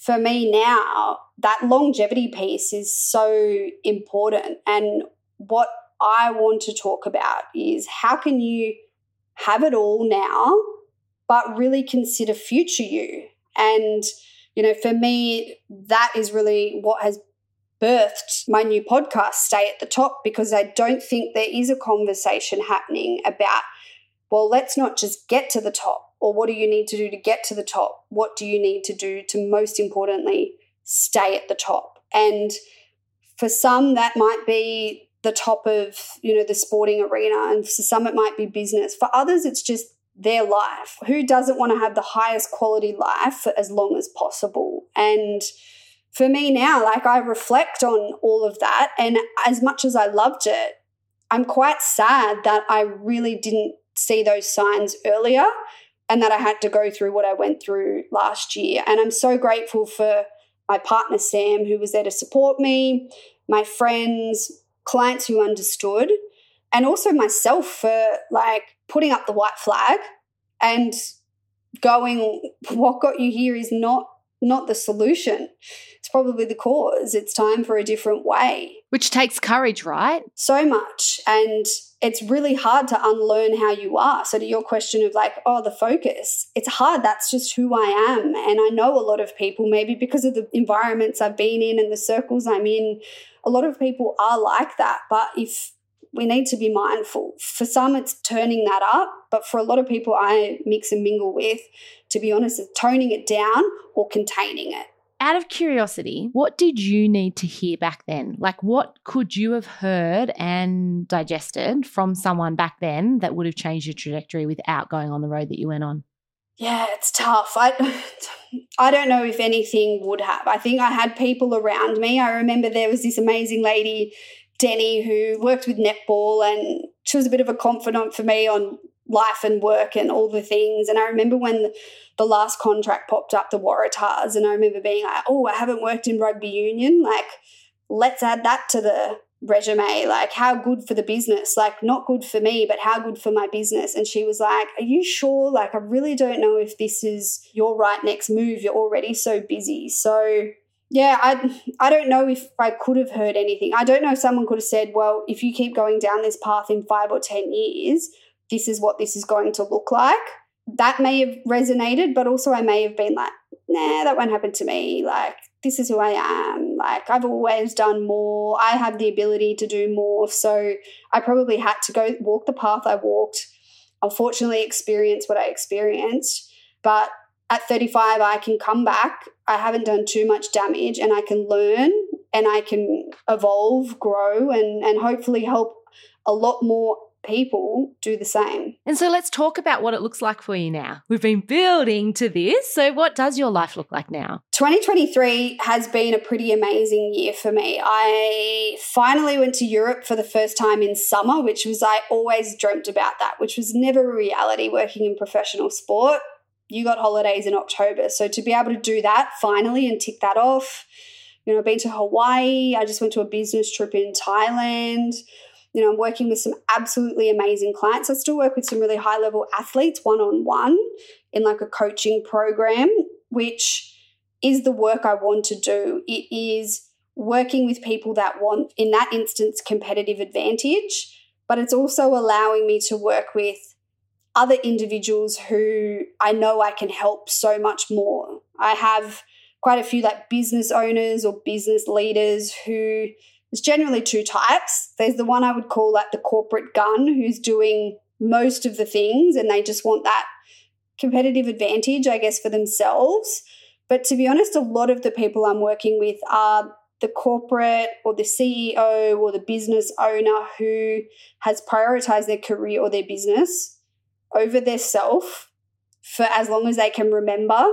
for me now, that longevity piece is so important. And what I want to talk about is how can you have it all now, but really consider future you? And, you know, for me, that is really what has birthed my new podcast, Stay at the Top, because I don't think there is a conversation happening about, well, let's not just get to the top, or what do you need to do to get to the top? What do you need to do to most importantly stay at the top? And for some, that might be the top of you know the sporting arena and for some it might be business for others it's just their life who doesn't want to have the highest quality life for as long as possible and for me now, like I reflect on all of that. And as much as I loved it, I'm quite sad that I really didn't see those signs earlier and that I had to go through what I went through last year. And I'm so grateful for my partner, Sam, who was there to support me, my friends, clients who understood, and also myself for like putting up the white flag and going, what got you here is not not the solution. It's probably the cause. It's time for a different way. Which takes courage, right? So much. And it's really hard to unlearn how you are. So, to your question of like, oh, the focus, it's hard. That's just who I am. And I know a lot of people, maybe because of the environments I've been in and the circles I'm in, a lot of people are like that. But if we need to be mindful. For some, it's turning that up, but for a lot of people I mix and mingle with, to be honest, it's toning it down or containing it. Out of curiosity, what did you need to hear back then? Like, what could you have heard and digested from someone back then that would have changed your trajectory without going on the road that you went on? Yeah, it's tough. I I don't know if anything would have. I think I had people around me. I remember there was this amazing lady Denny, who worked with netball, and she was a bit of a confidant for me on life and work and all the things. And I remember when the last contract popped up, the Waratahs, and I remember being like, oh, I haven't worked in rugby union. Like, let's add that to the resume. Like, how good for the business? Like, not good for me, but how good for my business? And she was like, Are you sure? Like, I really don't know if this is your right next move. You're already so busy. So, yeah, I I don't know if I could have heard anything. I don't know if someone could have said, well, if you keep going down this path in five or ten years, this is what this is going to look like. That may have resonated, but also I may have been like, nah, that won't happen to me. Like, this is who I am. Like, I've always done more. I have the ability to do more. So I probably had to go walk the path I walked. Unfortunately, experience what I experienced. But at 35, I can come back. I haven't done too much damage and I can learn and I can evolve, grow, and, and hopefully help a lot more people do the same. And so let's talk about what it looks like for you now. We've been building to this. So, what does your life look like now? 2023 has been a pretty amazing year for me. I finally went to Europe for the first time in summer, which was, I always dreamt about that, which was never a reality working in professional sport you got holidays in October. So to be able to do that finally and tick that off, you know, I've been to Hawaii. I just went to a business trip in Thailand. You know, I'm working with some absolutely amazing clients. I still work with some really high level athletes one on one in like a coaching program, which is the work I want to do. It is working with people that want, in that instance, competitive advantage but it's also allowing me to work with other individuals who I know I can help so much more. I have quite a few like business owners or business leaders who there's generally two types. There's the one I would call like the corporate gun who's doing most of the things and they just want that competitive advantage, I guess, for themselves. But to be honest, a lot of the people I'm working with are the corporate or the CEO or the business owner who has prioritized their career or their business over their self for as long as they can remember,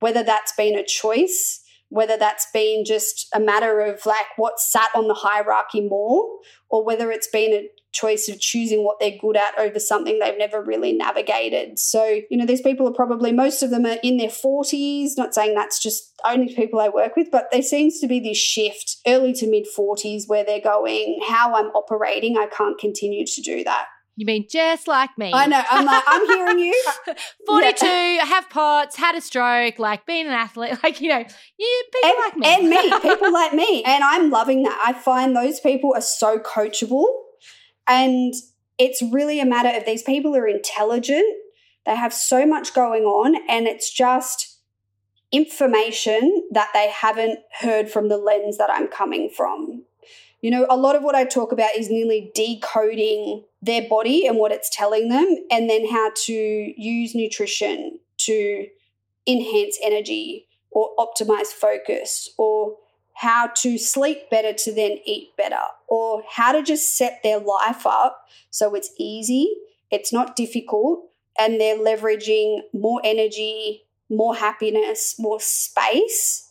whether that's been a choice whether that's been just a matter of like what sat on the hierarchy more, or whether it's been a choice of choosing what they're good at over something they've never really navigated. So, you know, these people are probably, most of them are in their 40s, not saying that's just only people I work with, but there seems to be this shift early to mid 40s where they're going, how I'm operating, I can't continue to do that. You mean just like me? I know. I'm like, I'm hearing you. 42, yeah. have POTS, had a stroke, like being an athlete, like, you know, you people and, like me. And me, people like me. And I'm loving that. I find those people are so coachable. And it's really a matter of these people are intelligent. They have so much going on. And it's just information that they haven't heard from the lens that I'm coming from. You know, a lot of what I talk about is nearly decoding their body and what it's telling them, and then how to use nutrition to enhance energy or optimize focus or how to sleep better to then eat better or how to just set their life up so it's easy, it's not difficult, and they're leveraging more energy, more happiness, more space.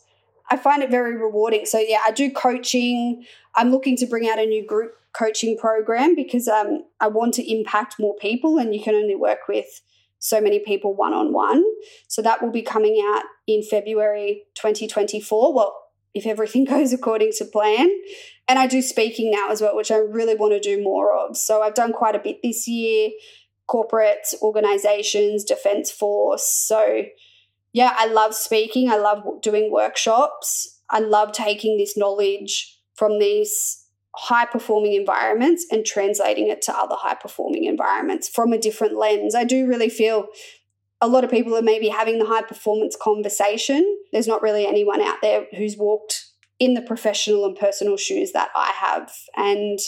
I find it very rewarding. So, yeah, I do coaching. I'm looking to bring out a new group coaching program because um, I want to impact more people, and you can only work with so many people one on one. So that will be coming out in February 2024. Well, if everything goes according to plan. And I do speaking now as well, which I really want to do more of. So I've done quite a bit this year corporate organizations, Defense Force. So, yeah, I love speaking. I love doing workshops. I love taking this knowledge from these high performing environments and translating it to other high performing environments from a different lens. I do really feel a lot of people are maybe having the high performance conversation. There's not really anyone out there who's walked in the professional and personal shoes that I have. And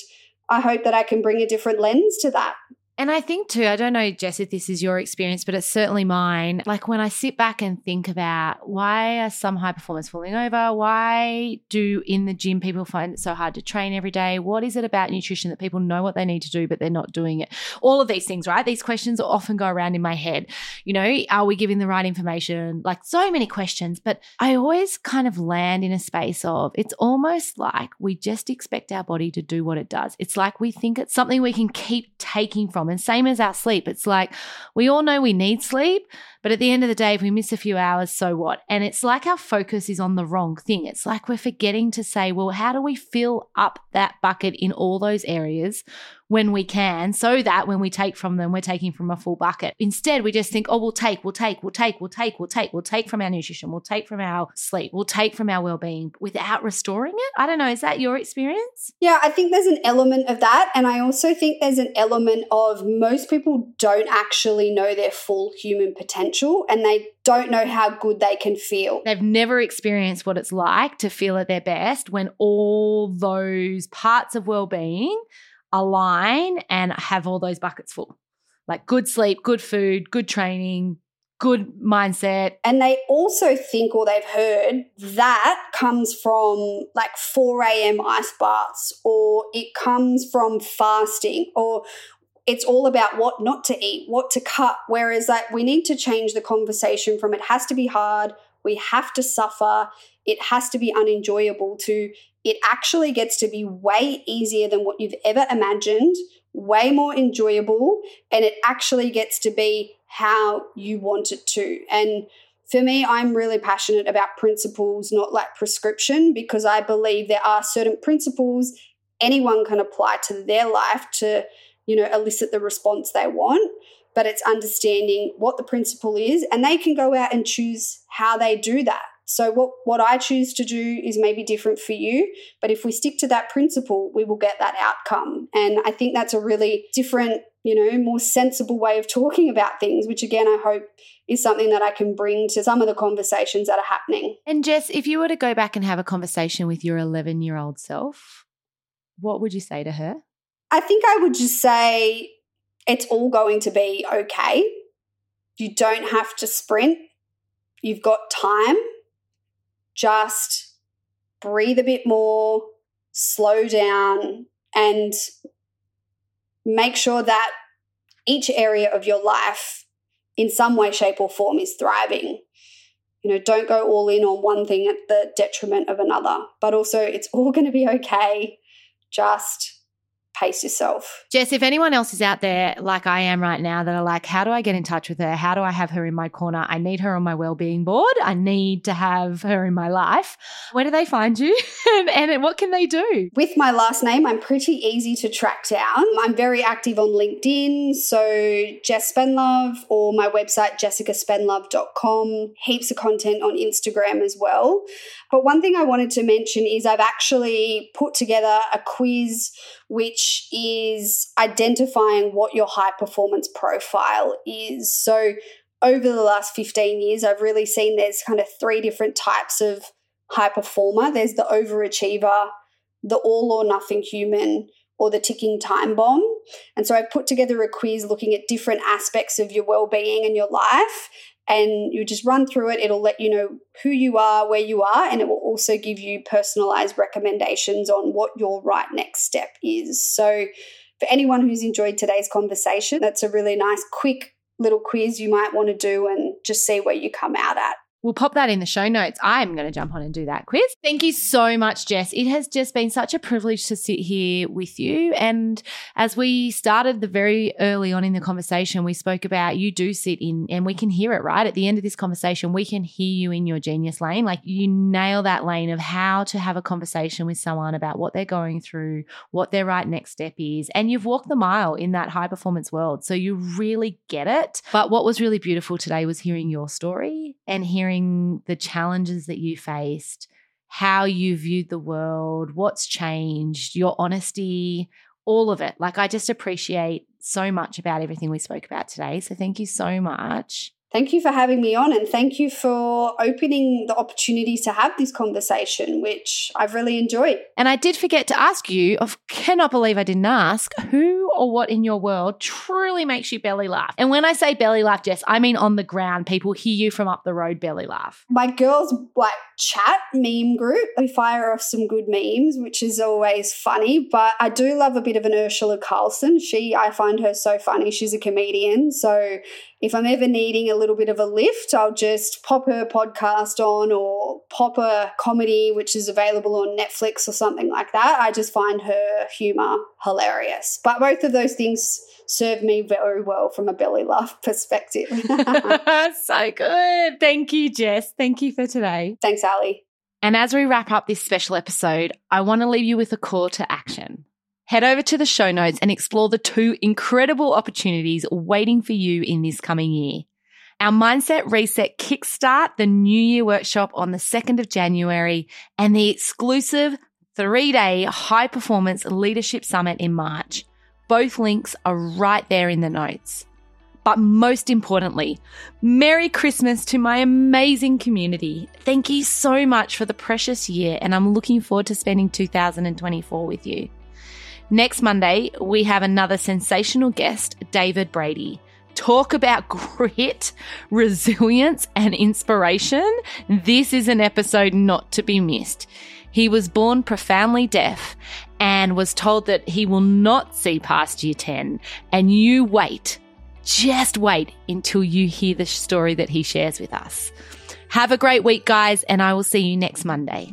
I hope that I can bring a different lens to that. And I think too, I don't know, Jess, if this is your experience, but it's certainly mine. Like when I sit back and think about why are some high performers falling over? Why do in the gym people find it so hard to train every day? What is it about nutrition that people know what they need to do, but they're not doing it? All of these things, right? These questions often go around in my head. You know, are we giving the right information? Like so many questions, but I always kind of land in a space of it's almost like we just expect our body to do what it does. It's like we think it's something we can keep taking from from. And same as our sleep. It's like we all know we need sleep, but at the end of the day, if we miss a few hours, so what? And it's like our focus is on the wrong thing. It's like we're forgetting to say, well, how do we fill up that bucket in all those areas when we can, so that when we take from them, we're taking from a full bucket. Instead, we just think, oh, we'll take, we'll take, we'll take, we'll take, we'll take, we'll take from our nutrition, we'll take from our sleep, we'll take from our well being without restoring it. I don't know. Is that your experience? Yeah, I think there's an element of that. And I also think there's an element of most people don't actually know their full human potential and they don't know how good they can feel. They've never experienced what it's like to feel at their best when all those parts of well being align and have all those buckets full. Like good sleep, good food, good training, good mindset. And they also think or they've heard that comes from like 4 a.m. ice baths or it comes from fasting or it's all about what not to eat, what to cut. Whereas like we need to change the conversation from it has to be hard, we have to suffer, it has to be unenjoyable to it actually gets to be way easier than what you've ever imagined, way more enjoyable, and it actually gets to be how you want it to. And for me, I'm really passionate about principles, not like prescription, because I believe there are certain principles anyone can apply to their life to, you know, elicit the response they want. But it's understanding what the principle is, and they can go out and choose how they do that So what what I choose to do is maybe different for you, but if we stick to that principle, we will get that outcome. And I think that's a really different, you know, more sensible way of talking about things, which again I hope is something that I can bring to some of the conversations that are happening. And Jess, if you were to go back and have a conversation with your 11-year-old self, what would you say to her? I think I would just say it's all going to be okay. You don't have to sprint. You've got time. Just breathe a bit more, slow down, and make sure that each area of your life, in some way, shape, or form, is thriving. You know, don't go all in on one thing at the detriment of another, but also it's all going to be okay. Just pace yourself. Jess, if anyone else is out there like I am right now that are like, how do I get in touch with her? How do I have her in my corner? I need her on my well-being board. I need to have her in my life. Where do they find you? and, and what can they do? With my last name, I'm pretty easy to track down. I'm very active on LinkedIn. So Jess Spendlove or my website, jessicaspendlove.com. Heaps of content on Instagram as well. But one thing I wanted to mention is I've actually put together a quiz which is identifying what your high performance profile is. So, over the last 15 years, I've really seen there's kind of three different types of high performer there's the overachiever, the all or nothing human, or the ticking time bomb. And so I've put together a quiz looking at different aspects of your well-being and your life and you just run through it. It'll let you know who you are, where you are, and it will also give you personalized recommendations on what your right next step is. So, for anyone who's enjoyed today's conversation, that's a really nice, quick little quiz you might want to do and just see where you come out at. We'll pop that in the show notes. I'm going to jump on and do that quiz. Thank you so much, Jess. It has just been such a privilege to sit here with you. And as we started the very early on in the conversation, we spoke about you do sit in, and we can hear it, right? At the end of this conversation, we can hear you in your genius lane. Like you nail that lane of how to have a conversation with someone about what they're going through, what their right next step is. And you've walked the mile in that high performance world. So you really get it. But what was really beautiful today was hearing your story and hearing sharing the challenges that you faced, how you viewed the world, what's changed, your honesty, all of it. Like, I just appreciate so much about everything we spoke about today. So, thank you so much. Thank you for having me on and thank you for opening the opportunity to have this conversation, which I've really enjoyed. And I did forget to ask you, I cannot believe I didn't ask, who or what in your world truly makes you belly laugh? And when I say belly laugh, Jess, I mean on the ground, people hear you from up the road belly laugh. My girls like chat meme group. We fire off some good memes, which is always funny. But I do love a bit of an Urzila Carlson. She, I find her so funny. She's a comedian. So if I'm ever needing a little bit of a lift, I'll just pop her podcast on or pop a comedy which is available on Netflix or something like that. I just find her humor hilarious. But both of those things serve me very well from a belly laugh perspective. so good. Thank you, Jess. Thank you for today. Thanks, Ali. And as we wrap up this special episode, I want to leave you with a call to action. Head over to the show notes and explore the two incredible opportunities waiting for you in this coming year. Our Mindset Reset Kickstart the New Year workshop on the 2nd of January and the exclusive three day high performance leadership summit in March. Both links are right there in the notes. But most importantly, Merry Christmas to my amazing community. Thank you so much for the precious year, and I'm looking forward to spending 2024 with you. Next Monday, we have another sensational guest, David Brady. Talk about grit, resilience, and inspiration. This is an episode not to be missed. He was born profoundly deaf and was told that he will not see past year 10. And you wait, just wait until you hear the story that he shares with us. Have a great week, guys, and I will see you next Monday.